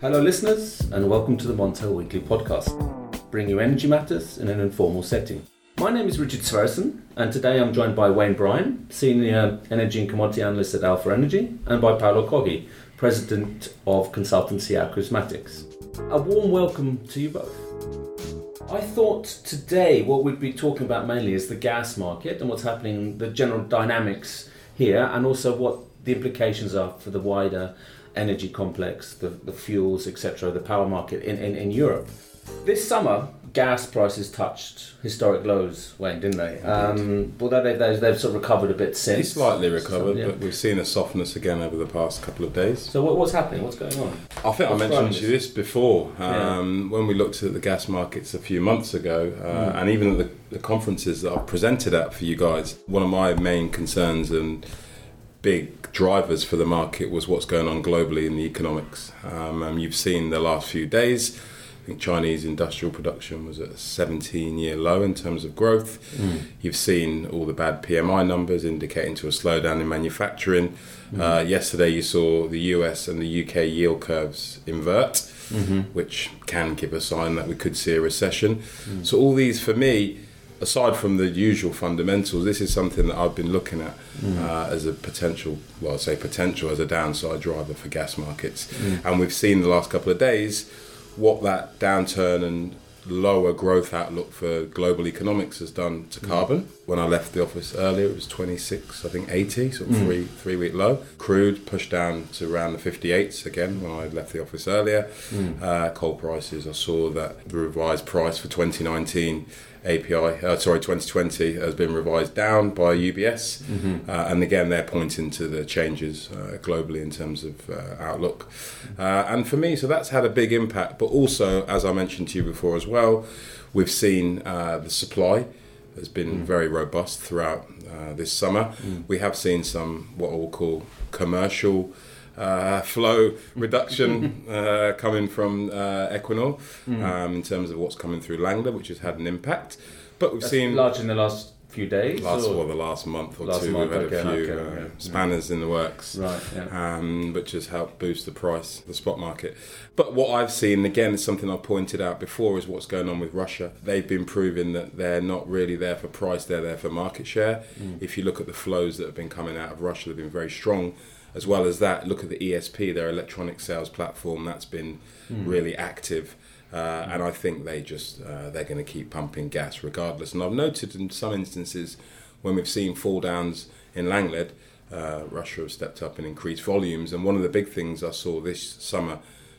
Hello, listeners, and welcome to the Montel Weekly Podcast, bringing you energy matters in an informal setting. My name is Richard Sverrisson, and today I'm joined by Wayne Bryan, Senior Energy and Commodity Analyst at Alfa Energy, and by Paolo Coghi, President of consultancy Acrismatics. A warm welcome to you both. I thought today what we'd be talking about mainly is the gas market and what's happening, the general dynamics here, and also what the implications are for the wider energy complex, the, the fuels, etc., the power market in, in, in Europe. This summer, gas prices touched historic lows, Wayne, didn't they? Um, although they've, they've, they've, sort of recovered a bit since. They slightly recovered, so, yeah. but we've seen a softness again over the past couple of days. So what, what's happening? What's going on? I think what's I mentioned to you this before. Um, yeah. When we looked at the gas markets a few months ago, uh, mm. and even at the, the conferences that I've presented at for you guys, one of my main concerns and big drivers for the market was what's going on globally in the economics. Um, and you've seen the last few days I think Chinese industrial production was at a 17 year low in terms of growth. Mm. You've seen all the bad PMI numbers indicating to a slowdown in manufacturing. Mm. Uh, yesterday, you saw the US and the UK yield curves invert, mm-hmm. which can give a sign that we could see a recession. Mm. So, all these for me, aside from the usual fundamentals, this is something that I've been looking at mm. uh, as a potential, well, I say potential as a downside driver for gas markets. Mm. And we've seen the last couple of days what that downturn and lower growth outlook for global economics has done to mm. carbon. When I left the office earlier, it was 26, I think 80, so mm. three three week low. Crude pushed down to around the 58s again when I left the office earlier. Mm. Uh, coal prices, I saw that the revised price for 2019 API, uh, sorry, 2020 has been revised down by UBS, mm-hmm. uh, and again they're pointing to the changes uh, globally in terms of uh, outlook. Uh, and for me, so that's had a big impact. But also, as I mentioned to you before as well, we've seen uh, the supply has been mm. very robust throughout this summer. Mm. We have seen some what we'll call commercial uh, flow reduction uh, coming from uh, Equinor mm. um, in terms of what's coming through Langeled, which has had an impact. But we've That's seen large in the last few days. Last or? well, the last month or last two, month, we've had okay, a few okay, uh, spanners yeah. in the works, right? Yeah. Um, which has helped boost the price, the spot market. But what I've seen again is something I pointed out before is what's going on with Russia. They've been proving that they're not really there for price; they're there for market share. Mm. If you look at the flows that have been coming out of Russia, they've been very strong as well as that, look at the ESP, their electronic sales platform. That's been mm. really active. Uh, and I think they just uh, they're going to keep pumping gas regardless. And I've noted in some instances when we've seen fall downs in Langeled, uh, Russia have stepped up and increased volumes. And one of the big things I saw this summer,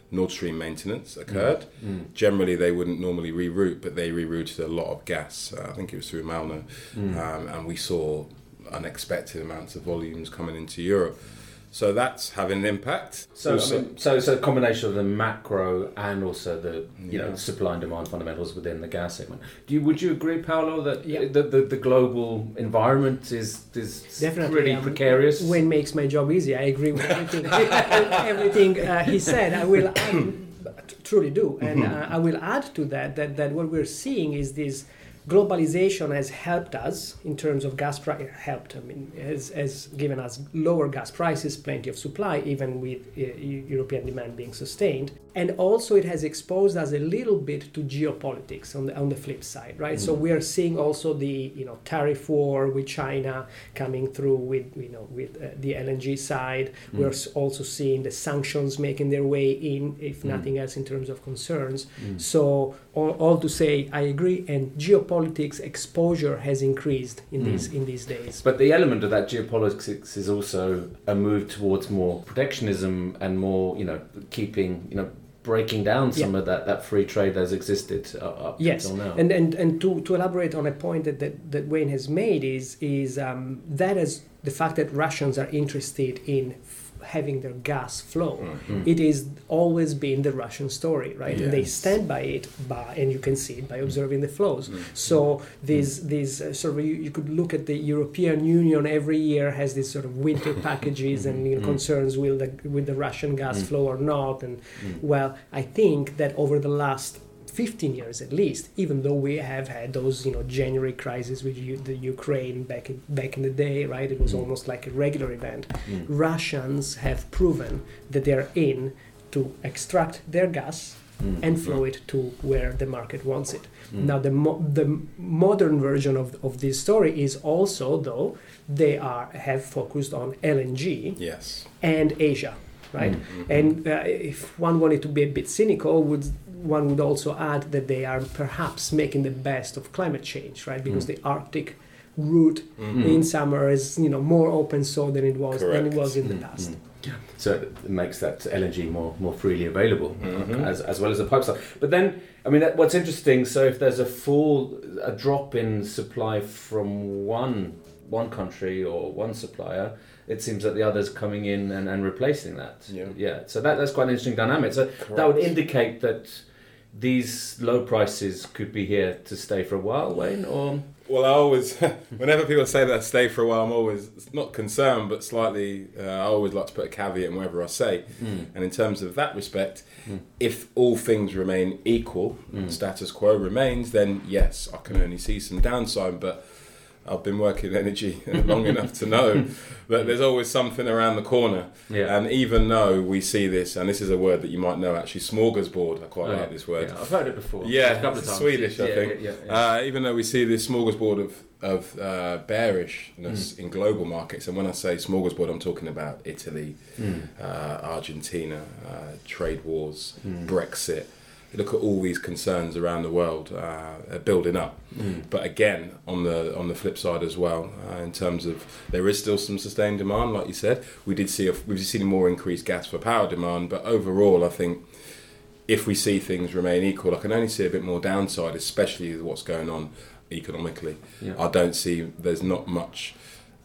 Nord Stream maintenance occurred. Mm. Mm. Generally, they wouldn't normally reroute, but they rerouted a lot of gas. Uh, I think it was through Malmo, mm. um, and we saw unexpected amounts of volumes coming into Europe. So that's having an impact. So, also, I mean, so it's a combination of the macro and also the you yeah. know supply and demand fundamentals within the gas segment. Do you would you agree, Paolo, that yeah. the, the, the global environment is is Definitely, pretty um, precarious? When makes my job easy. I agree with everything everything uh, he said. I will I truly do, and mm-hmm. uh, I will add to that that that what we're seeing is this globalization has helped us in terms of gas price helped i mean has, has given us lower gas prices plenty of supply even with uh, european demand being sustained and also it has exposed us a little bit to geopolitics on the on the flip side right mm. so we are seeing also the you know tariff war with china coming through with you know with uh, the lng side mm. we're also seeing the sanctions making their way in if mm. nothing else in terms of concerns mm. so all, all, to say i agree and geopolitics exposure has increased in these mm. in these days but the element of that geopolitics is also a move towards more protectionism and more you know keeping you know breaking down some yeah. of that, that free trade that's existed uh, up yes. until now. And and and to, to elaborate on a point that, that, that Wayne has made is is um, that is the fact that Russians are interested in having their gas flow. Mm-hmm. It is always been the Russian story, right? Yes. And they stand by it, by, and you can see it by observing the flows. Mm-hmm. So these mm-hmm. these uh, sort of you, you, could look at the European Union every year has these sort of winter packages and you know, mm-hmm. concerns with the with the Russian gas mm. flow or not. And well, I think that over the last 15 years at least, even though we have had those, you know, January crises with U- the Ukraine back in, back in the day, right? It was mm. almost like a regular event. Mm. Russians have proven that they're in to extract their gas Mm. and flow it to where the market wants it. Mm. Now, the mo- the modern version of, of this story is also though they are have focused on LNG Yes. and Asia, right? Mm. And uh, if one wanted to be a bit cynical, would one would also add that they are perhaps making the best of climate change, right? Because Mm. the Arctic route Mhm. in summer is you know more open so than it was than it was in the Mm, past. mm. So it makes that LNG more more freely available, Mhm. as, as well as the pipe side. But then, I mean, that, what's interesting. So if there's a full a drop in supply from one one country or one supplier, it seems that the others coming in and, and replacing that. Yeah. Yeah. So that that's quite an interesting dynamic. So that would indicate that these low prices could be here to stay for a while, Wayne. Or Well, I always, whenever people say that I stay for a while, I'm always not concerned, but slightly. Uh, I always like to put a caveat in whatever I say. Hmm. And in terms of that respect, hmm. if all things remain equal, hmm. status quo remains, then yes, I can only see some downside. But I've been working in energy long enough to know that there's always something around the corner. yeah. And even though we see this, and this is a word that you might know actually, smorgasbord. I quite Oh, like this word. Yeah, I've heard it before. Yeah, a couple of times. Swedish, I Yeah, think. Yeah. Uh, even though we see this smorgasbord of of uh, bearishness Mm. in global markets, and when I say smorgasbord, I'm talking about Italy, Mm. uh, Argentina, uh, trade wars, Mm. Brexit. You look at all these concerns around the world uh, building up. Mm. But again, on the on the flip side as well, uh, in terms of there is still some sustained demand, like you said. We did see a, we've seen more increased gas for power demand, but overall, I think if we see things remain equal, I can only see a bit more downside, especially with what's going on economically. Yeah. I don't see there's not much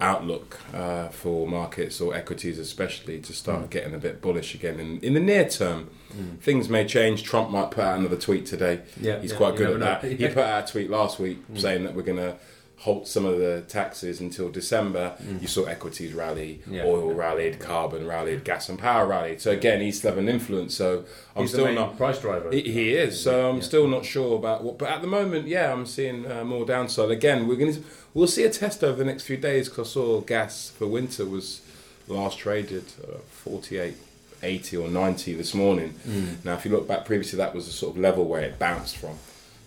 outlook uh, for markets or equities, especially to start Mm. getting a bit bullish again. In, in the near term, Mm. things may change. Trump might put out another tweet today. Yeah, He's yeah, quite good at that. know. He put out a tweet last week Mm. saying that we're going to halt some of the taxes until December. Mm. You saw equities rally, Yeah. oil rallied, carbon rallied, gas and power rallied. So again, he's an influence. So I'm He's still not. price driver. He, he is. So I'm Yeah. still not sure about what. But at the moment, yeah, I'm seeing uh, more downside. Again, we're going to we'll see a test over the next few days because I saw gas for winter was last traded uh, 48. 80 or 90 this morning. Mm. Now, if you look back previously, that was the sort of level where it bounced from.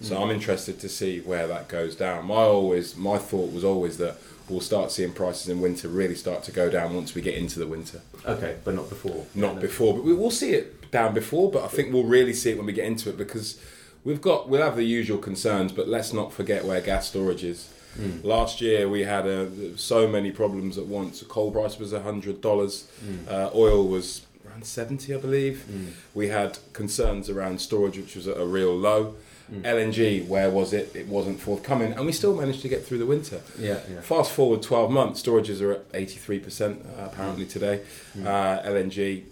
So Mm. I'm interested to see where that goes down. My always, my thought was always that we'll start seeing prices in winter really start to go down once we get into the winter. Okay, but not before. Not No. before, but we will see it down before. But I think we'll really see it when we get into it because we've got we'll have the usual concerns. But let's not forget where gas storage is. Mm. Last year we had uh, so many problems at once. Coal price was hundred dollars. Mm. Uh, oil was around seventy, I believe. Mm. We had concerns around storage, which was at a real low. Mm. LNG, where was it? It wasn't forthcoming, and we still managed to get through the winter. Yeah, yeah. Fast forward 12 months, storages are at 83% uh, apparently today. Mm. Uh, LNG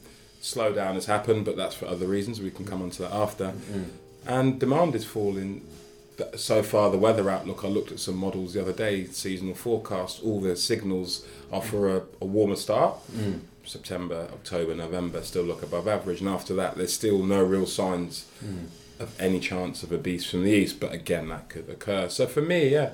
slowdown has happened, but that's for other reasons. We can come on to that after. Mm. And demand is falling. So far, the weather outlook, I looked at some models the other day, seasonal forecast, all the signals are for a, a warmer start. Mm. September, October, November still look above average, and after that, there's still no real signs Mm. Of any chance of a beast from the east. But again, that could occur. So for me, yeah,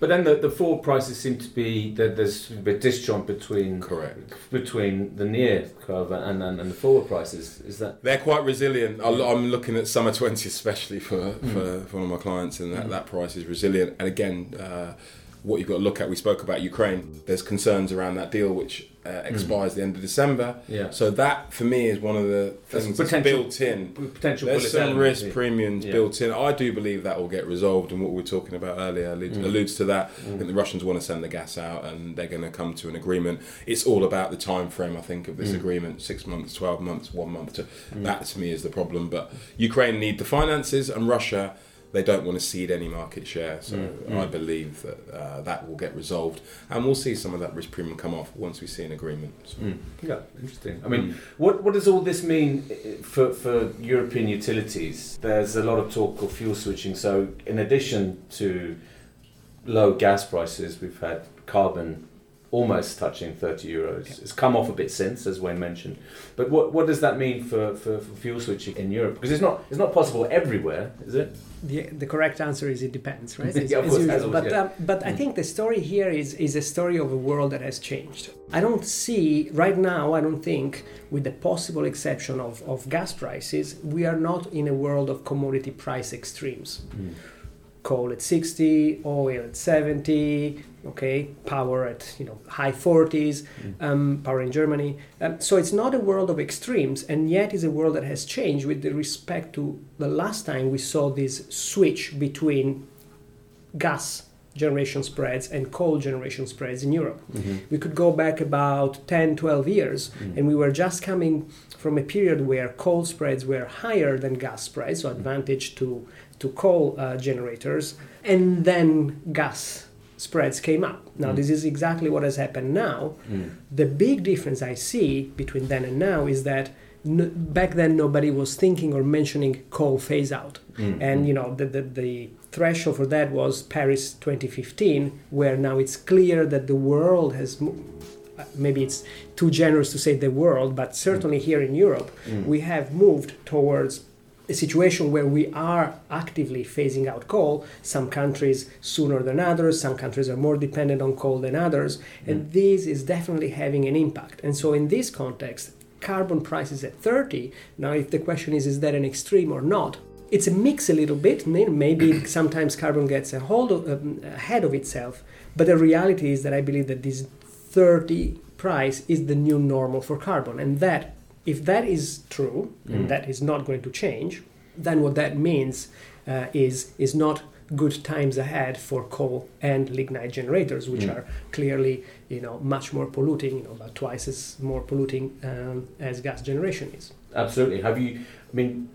But then the, the forward prices seem to be that there's a bit disjunct between correct. between the near curve and, and, and the forward prices. Is that They're quite resilient. I- I'm looking at summer 20 especially for, Mm. for, for one of my clients, and that, Mm. that price is resilient. And again, uh, what you've got to look at, we spoke about Ukraine. There's concerns around that deal, which uh, expires the end of December. yeah So that, for me, is one of the things that's potential- built in. potential There's some risk here. premiums Yeah. built in. I do believe that will get resolved, and what we were talking about earlier alludes, Mm. alludes to that. I Mm. think the Russians want to send the gas out, and they're going to come to an agreement. It's all about the time frame, I think, of this Mm. agreement: six months, twelve months, one month. To, Mm. That to me is the problem. But Ukraine need the finances, and Russia. They don't want to cede any market share, so Mm. I Mm. believe that uh, that will get resolved, and we'll see some of that risk premium come off once we see an agreement. So, Mm. Yeah, interesting. I mean, what what does all this mean for for European utilities? There's a lot of talk of fuel switching. So, in addition to low gas prices, we've had carbon almost touching 30 euros. It's come off a bit since, as Wayne mentioned. But what what does that mean for, for, for fuel switching in Europe? Because it's not it's not possible everywhere, is it? The, the correct answer is it depends, right? Yeah, course, always, but yeah. um, but I think the story here is is a story of a world that has changed. I don't see right now. I don't think, with the possible exception of of gas prices, we are not in a world of commodity price extremes. Coal at 60, oil at 70, okay, power at you know high 40s, um, power in Germany. Um, so it's not a world of extremes, and yet is a world that has changed with the respect to the last time we saw this switch between gas generation spreads and coal generation spreads in Europe. Mm-hmm. We could go back about 10, 12 years, mm-hmm. and we were just coming from a period where coal spreads were higher than gas spreads, so mm-hmm. advantage to, to coal uh, generators, and then gas spreads came up. Now, this is exactly what has happened now. The big difference I see between then and now is that n- back then nobody was thinking or mentioning coal phase out. Mm, and, mm. you know, the, the, the threshold for that was Paris 2015, where now it's clear that the world has. Mo- uh, maybe it's too generous to say the world, but certainly here in Europe, mm. we have moved towards a situation where we are actively phasing out coal. Some countries sooner than others, some countries are more dependent on coal than others, and this is definitely having an impact. And so, in this context, carbon prices at 30. Now, if the question is, is that an extreme or not? It's a mix a little bit. May- Maybe sometimes carbon gets a hold of, um, ahead of itself, but the reality is that I believe that this 30 price is the new normal for carbon, and that if that is true and that is not going to change, then what that means uh, is is not good times ahead for coal and lignite generators, which are clearly you know much more polluting, you know about twice as more polluting um, as gas generation is. Absolutely. Have you? I mean,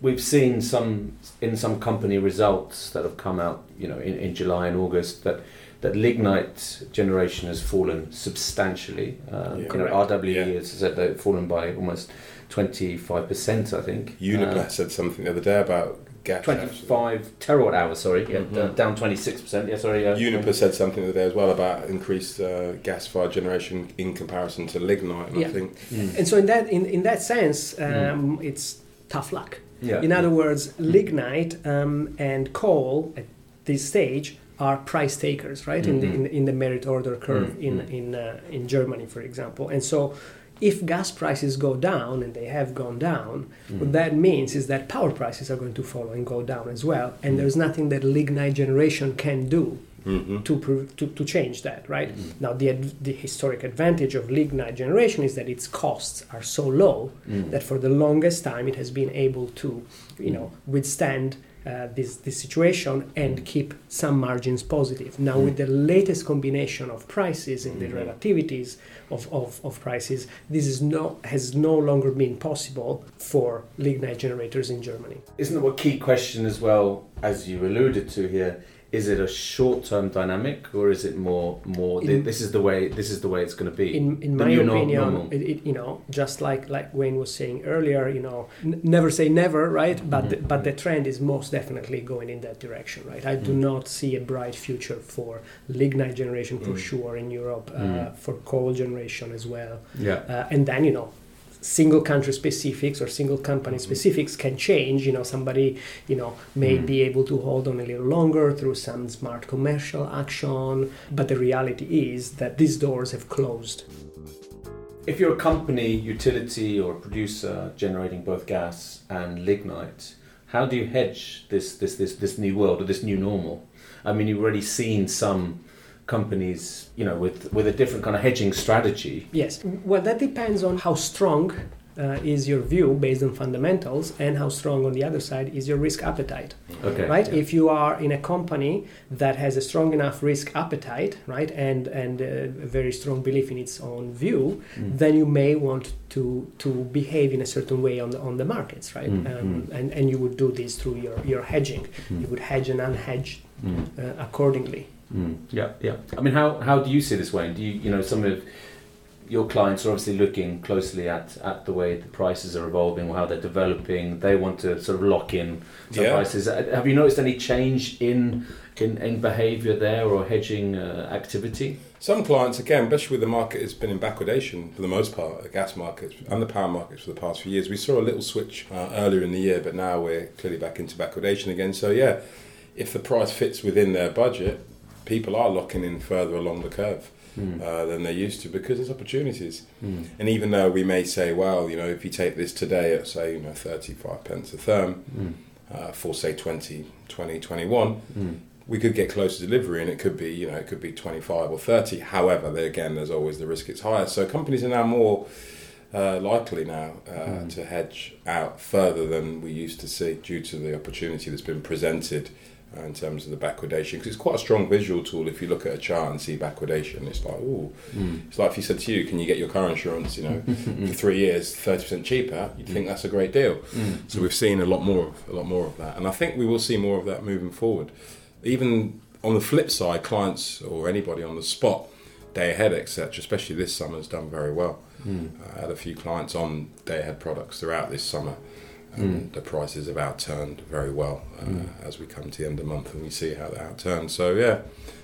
we've seen some in some company results that have come out, you know, in, in July and August that that lignite generation has fallen substantially. Um, Yeah. you know, RWE Yeah. has said they've fallen by almost twenty five percent. I think. Uniper Uh, said something the other day about gas. actually. 25 terawatt hours, sorry, yeah, Mhm. down 26%. Yeah, sorry. Uh, Uniper said something the other day as well about increased uh, gas-fired generation in comparison to lignite, and Yeah. I think Mm. And so in that in, in that sense, um, it's tough luck. Yeah. In other words, lignite um, and coal at this stage are price takers, right? In, the, in, the- in the merit order curve Mhm. in in uh, in Germany, for example. And so, if gas prices go down, and they have gone down, what mm. that means is that power prices are going to follow and go down as well. And mm. there's nothing that lignite generation can do Mhm. to, to, to change that, right? Mm. Now, the, ad- the historic advantage of lignite generation is that its costs are so low that for the longest time it has been able to, you know, withstand uh, this, this situation and keep some margins positive. Now, with the latest combination of prices and the relativities of, of, of prices, this is no, has no longer been possible for lignite generators in Germany. Isn't it a key question as well, as you alluded to here? Is it a short-term dynamic, or is it more more? In- this is the way. This is the way it's going to be. in, in my opinion, it, it, you know, just like like Wayne was saying earlier, you know, n- never say never, right? Mm-hmm. But the, but mm-hmm. the trend is most definitely going in that direction, right? I do mm-hmm. not see a bright future for lignite generation for mm. sure in Europe, uh, mm. for coal generation as well, yeah. uh, and then you know. Single country specifics or single company mm-hmm. specifics can change. You know, somebody, you know, may mm-hmm. be able to hold on a little longer through some smart commercial action. But the reality is that these doors have closed. If you're a company, utility, or producer generating both gas and lignite, how do you hedge this this this this new world or this new normal? I mean, you've already seen some companies, you know, with with a different kind of hedging strategy. Yes. Well, that depends on how strong uh, is your view based on fundamentals and how strong on the other side is your risk appetite. Okay. Right? Yeah. If you are in a company that has a strong enough risk appetite, right, and and a very strong belief in its own view, Mm. then you may want to to behave in a certain way on the on the markets, right? Mm, Um, and and you would do this through your your hedging. You would hedge and unhedge Mm. uh, accordingly. Mm, yeah, yeah. I mean, how, how do you see this, Wayne? Do you, you know, some of your clients are obviously looking closely at, at the way the prices are evolving or how they're developing. They want to sort of lock in some Yeah. prices. Uh, Have you noticed any change in in, in behaviour there or hedging uh, activity? some clients, again, especially with the market has been in backwardation for the most part, the gas markets and the power markets for the past few years. We saw a little switch uh, earlier in the year, but now we're clearly back into backwardation again. So yeah, if the price fits within their budget, people are locking in further along the curve. Mm. Uh, than they used to because there's opportunities. Mm. And even though we may say, well, you know, if you take this today at say, you know, 35 pence a therm mm. uh, for say 20, 20, 21, we could get close to delivery and it could be you know it could be 25 or 30 however there, again there's always the risk it's higher so companies are now more uh, likely now uh, mm. to hedge out further than we used to see due to the opportunity that's been presented uh, in terms of the backwardation because it's quite a strong visual tool if you look at a chart and see backwardation it's like oh mm. it's like if you said to you can you get your car insurance you know for three years 30% cheaper you'd think that's a great deal mm. so we've seen a lot more of a lot more of that and I think we will see more of that moving forward even on the flip side, clients or anybody on the spot, day ahead, etc., especially this summer, has done very well. Mm. I had a few clients on day ahead products throughout this summer, and mm. the prices have outturned very well uh, mm. as we come to the end of the month and we see how they outturn. So, yeah,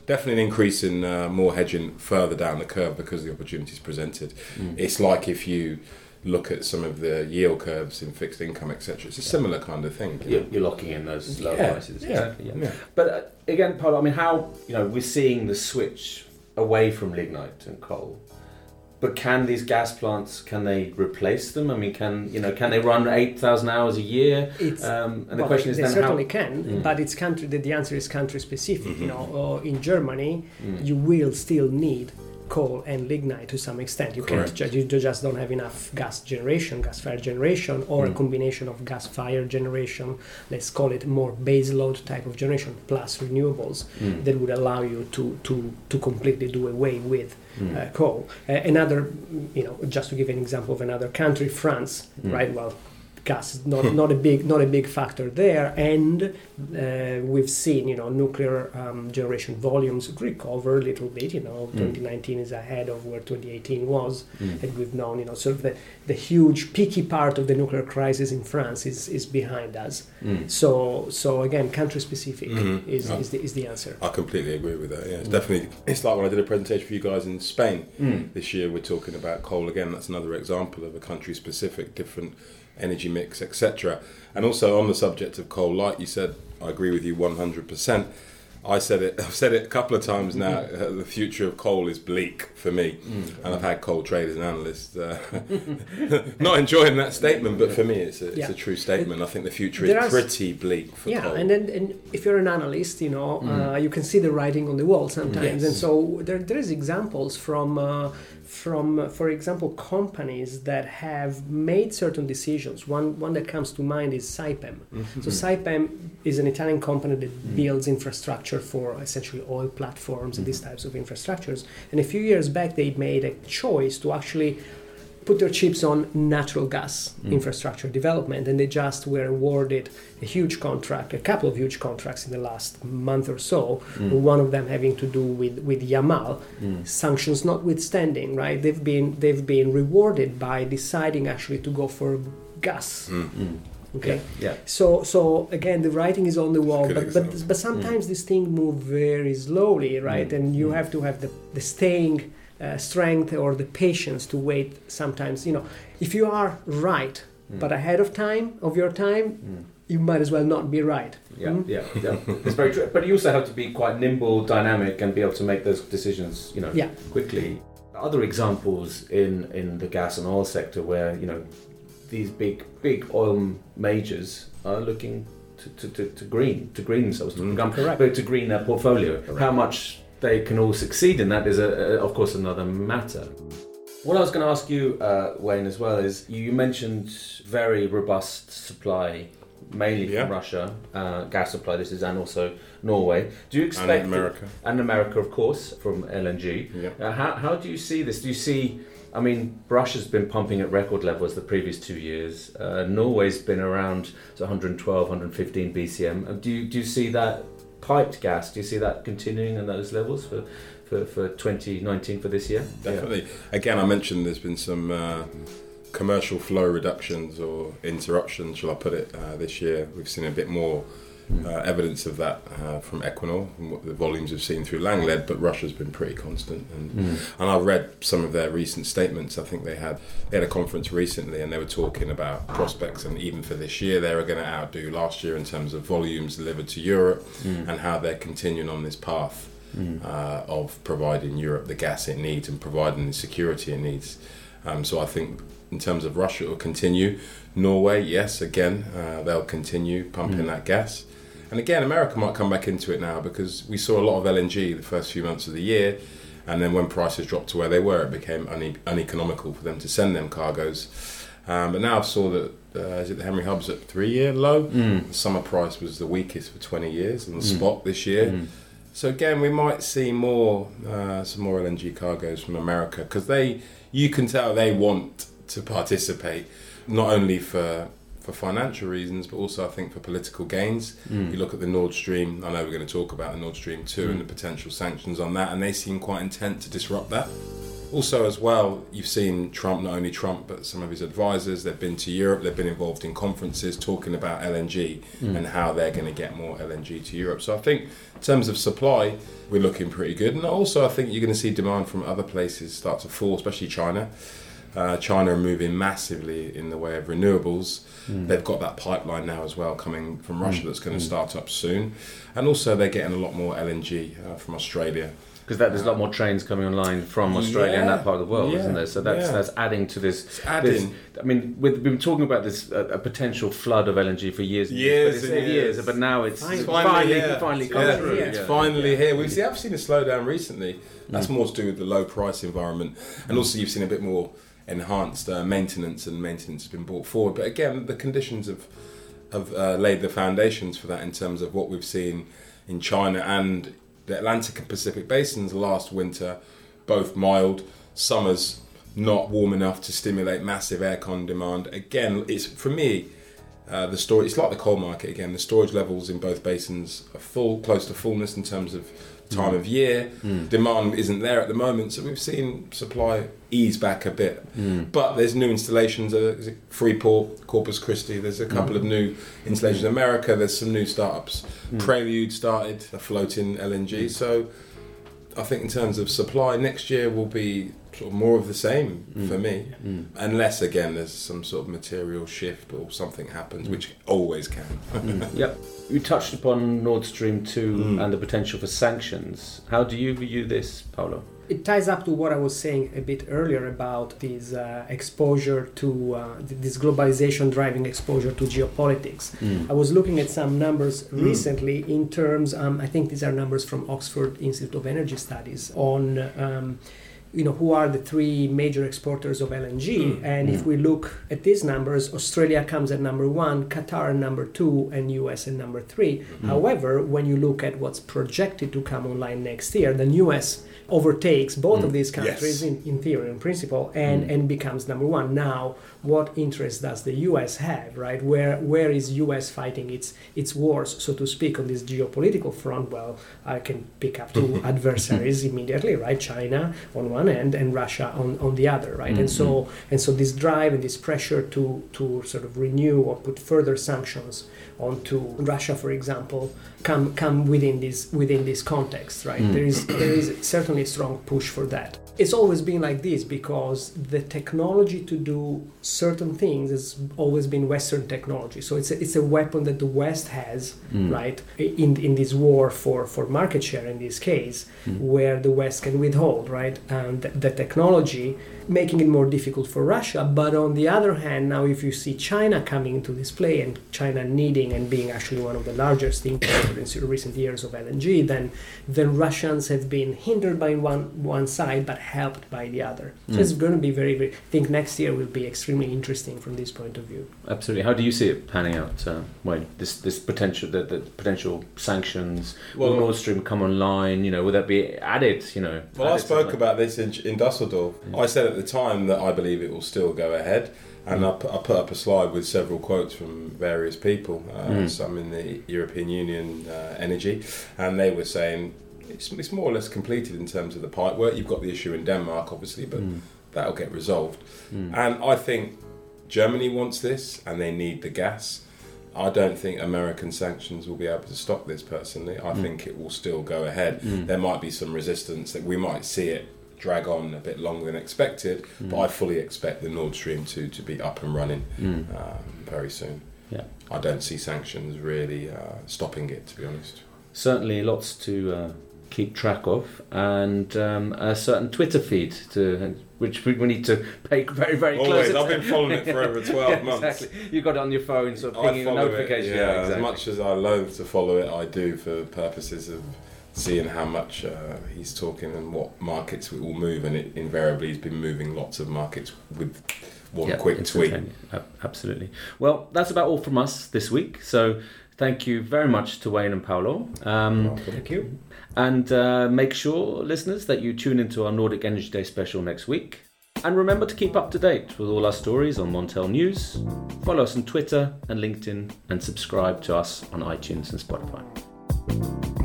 definitely an increase in uh, more hedging further down the curve because the opportunities presented. Hmm. It's like if you look at some of the yield curves in fixed income, etc. It's a similar kind of thing. You are locking in those low yeah, prices. Yeah, exactly. Yeah. yeah. But uh, again, Paolo, I mean, how you know we're seeing the switch away from lignite and coal. But can these gas plants can they replace them? I mean, can you know can they run eight thousand hours a year? Um, and the well, question is they then certainly how, can, mm. but it's country. The, the answer is country specific. Mm-hmm. You know, in Germany, mm. you will still need coal and lignite to some extent. You Correct. can't you just don't have enough gas generation, gas fire generation, or mm. a combination of gas fire generation. Let's call it more base load type of generation plus renewables mm. that would allow you to to to completely do away with mm. uh, coal. Uh, another, you know, just to give an example of another country, France, mm. right? Well, gas is not, not a big not a big factor there and uh, we've seen you know nuclear um, generation volumes recover a little bit you know mm. 2019 is ahead of where 2018 was mm. and we've known you know sort of the, the huge peaky part of the nuclear crisis in France is, is behind us mm. so so again country specific mm-hmm. is, is, the, is the answer I completely agree with that yeah it's definitely it's like when I did a presentation for you guys in Spain mm. this year we're talking about coal again that's another example of a country specific different energy mix, etc. And also on the subject of coal, like you said, I agree with you 100%. I said it. I've said it a couple of times now. Uh, the future of coal is bleak for me, mm. and I've had coal traders and analysts uh, not enjoying that statement, but for me, it's a, it's yeah. a true statement. I think the future is are, pretty bleak for yeah, coal. and then and if you're an analyst, you know, mm. uh, you can see the writing on the wall sometimes, yes. and so there there is examples from uh, from, for example, companies that have made certain decisions. One, one that comes to mind is Saipem. Mm-hmm. So Saipem is an Italian company that mm-hmm. builds infrastructure for essentially oil platforms mm-hmm. and these types of infrastructures. And a few years back, they made a choice to actually put their chips on natural gas mm. infrastructure development, and they just were awarded a huge contract, a couple of huge contracts in the last month or so. Mm. One of them having to do with with Yamal, mm. sanctions notwithstanding, right? They've been they've been rewarded by deciding actually to go for gas. Mm. Mm. Okay. Yeah, yeah. So so again, the writing is on the wall, but, but but sometimes mm. these things move very slowly, right? And you have to have the the staying uh, strength or the patience to wait sometimes you know if you are right mm. but ahead of time of your time mm. you might as well not be right yeah mm? yeah yeah it's very true but you also have to be quite nimble dynamic and be able to make those decisions you know yeah. quickly other examples in in the gas and oil sector where you know these big big oil majors are looking to, to, to, to green to green themselves to, mm. Correct. to green their portfolio Correct. how much they can all succeed in that is, a, a, of course, another matter. What I was going to ask you, uh, Wayne, as well, is you mentioned very robust supply, mainly yeah. from Russia, uh, gas supply. This is and also Norway. Do you expect and America and America, of course, from LNG? Yeah. Uh, how how do you see this? Do you see? I mean, Russia's been pumping at record levels the previous two years. Uh, Norway's been around 112, 115 BCM. Uh, do you do you see that piped gas, do you see that continuing in those levels for, for, for 2019 for this year? Definitely. Yeah. Again, I mentioned there's been some uh, commercial flow reductions or interruptions, shall I put it, uh, this year. We've seen a bit more Uh, evidence of that uh, from Equinor, and what the volumes we've seen through Langeled, but Russia's been pretty constant. And, Mm. and I've read some of their recent statements. I think they had they had a conference recently, and they were talking about prospects, and even for this year, they were going to outdo last year in terms of volumes delivered to Europe, Mm. and how they're continuing on this path Mm. uh, of providing Europe the gas it needs and providing the security it needs. Um, so I think in terms of Russia, it will continue. Norway, yes, again, uh, they'll continue pumping Mm. that gas. And again, America might come back into it now because we saw a lot of LNG the first few months of the year. And then when prices dropped to where they were, it became une- uneconomical for them to send them cargoes. Um, but now I saw that, uh, is it the Henry Hub's at three year low? Mm. The summer price was the weakest for 20 years on the Mm. spot this year. Mm. So again, we might see more, uh, some more LNG cargoes from America because they, you can tell they want to participate, not only for for financial reasons, but also I think for political gains. Mm. You look at the Nord Stream. I know we're going to talk about the Nord Stream two and Mm. the potential sanctions on that, and they seem quite intent to disrupt that. Also, as well, you've seen Trump, not only Trump, but some of his advisors. They've been to Europe. They've been involved in conferences talking about LNG Mm. and how they're going to get more LNG to Europe. So I think in terms of supply, we're looking pretty good. And also, I think you're going to see demand from other places start to fall, especially China. Uh, China are moving massively in the way of renewables. Mm. They've got that pipeline now as well coming from Russia Mm. that's going to Mm. start up soon. And also, they're getting a lot more LNG uh, from Australia. Because there's a lot more trains coming online from Australia and that part of the world, yeah, isn't there? So that's yeah. that's adding to this. It's adding. this I mean, we've been talking about this uh, a potential flood of LNG for years, and Years but years. years. But now it's Finally. finally yeah. finally, come Yeah, through. yeah. It's yeah. finally here. We've seen, I've seen a slowdown recently. That's more to do with the low price environment, and also you've seen a bit more enhanced uh, maintenance, and maintenance has been brought forward. But again, the conditions have have uh, laid the foundations for that in terms of what we've seen in China and the Atlantic and Pacific basins last winter, both mild summers, not warm enough to stimulate massive aircon demand. Again, it's for me. Uh, the storage it's like the coal market again the storage levels in both basins are full close to fullness in terms of time of year. Mm. demand isn't there at the moment so we've seen supply ease back a bit. Mm. but there's new installations. Uh, is it freeport corpus christi there's a couple of new installations in america. There's some new startups. Mm. prelude started a floating lng so i think in terms of supply next year will be sort of more of the same Mm. for me Mm. unless again there's some sort of material shift or something happens Mm. which always can Mm. Yep. You touched upon Nord Stream 2 Mm. and the potential for sanctions. How do you view this, Paolo? It ties up to what I was saying a bit earlier about this uh, exposure to uh, th- this globalization driving exposure to geopolitics. I was looking at some numbers Mm. recently in terms, um, I think these are numbers from Oxford Institute of Energy Studies on. Um, you know who are the three major exporters of LNG Mm. and if Mm. we look at these numbers Australia comes at number 1 Qatar number 2 and US at number 3 Mm. however when you look at what's projected to come online next year the US overtakes both Mm. of these countries Yes. in, in theory and principle and Mm. and becomes number 1 now what interest does the US have right where where is US fighting its its wars so to speak on this geopolitical front well I can pick up two adversaries immediately right China on one end and Russia on, on the other right and so and so this drive and this pressure to to sort of renew or put further sanctions onto Russia for example come come within this within this context right Mm. there is there is certainly strong push for that it's always been like this because the technology to do certain things has always been Western technology. So it's a, it's a weapon that the West has, Mm. right, in in this war for for market share in this case, Mm. where the West can withhold, right, and the technology making it more difficult for Russia. But on the other hand, now if you see China coming into this play and China needing and being actually one of the largest importers in recent years of LNG, then then Russians have been hindered by one one side but helped by the other. So Mm. it's going to be very, very. I think next year will be extremely interesting from this point of view. Absolutely. How do you see it panning out, uh, Wayne? This this potential the, the potential sanctions. Well- will Nord Stream come online? You know, will that be added? You know. Well, I spoke about this in, in Dusseldorf. I said at the time that I believe it will still go ahead, and I, put, I put up a slide with several quotes from various people, uh, Mm. some in the European Union uh, energy, and they were saying it's, it's more or less completed in terms of the pipe work. You've got the issue in Denmark, obviously, but Mm. that'll get resolved. Mm. And I think Germany wants this, and they need the gas. I don't think American sanctions will be able to stop this personally. I think it will still go ahead. There might be some resistance that we might see it drag on a bit longer than expected, but I fully expect the Nord Stream 2 to be up and running um, very soon. Yeah. I don't see sanctions really uh, stopping it, to be honest. Certainly, lots to uh, keep track of, and um, a certain Twitter feed to which we need to pay very, very close Always, I've been following it for over 12 Yeah, months. Exactly. You got it on your phone, sort of pinging a follow it, notification. yeah, exactly. as much as I loathe to follow it, I do for purposes of seeing how much uh, he's talking and what markets will move. And it invariably he's been moving lots of markets with one Yeah, quick tweet. Absolutely. Well, that's about all from us this week. So thank you very much to Wayne and Paolo. Um, Thank you. and uh, make sure, listeners, that you tune into our Nordic Energy Day special next week. And remember to keep up to date with all our stories on Montel News. Follow us on Twitter and LinkedIn, and subscribe to us on iTunes and Spotify.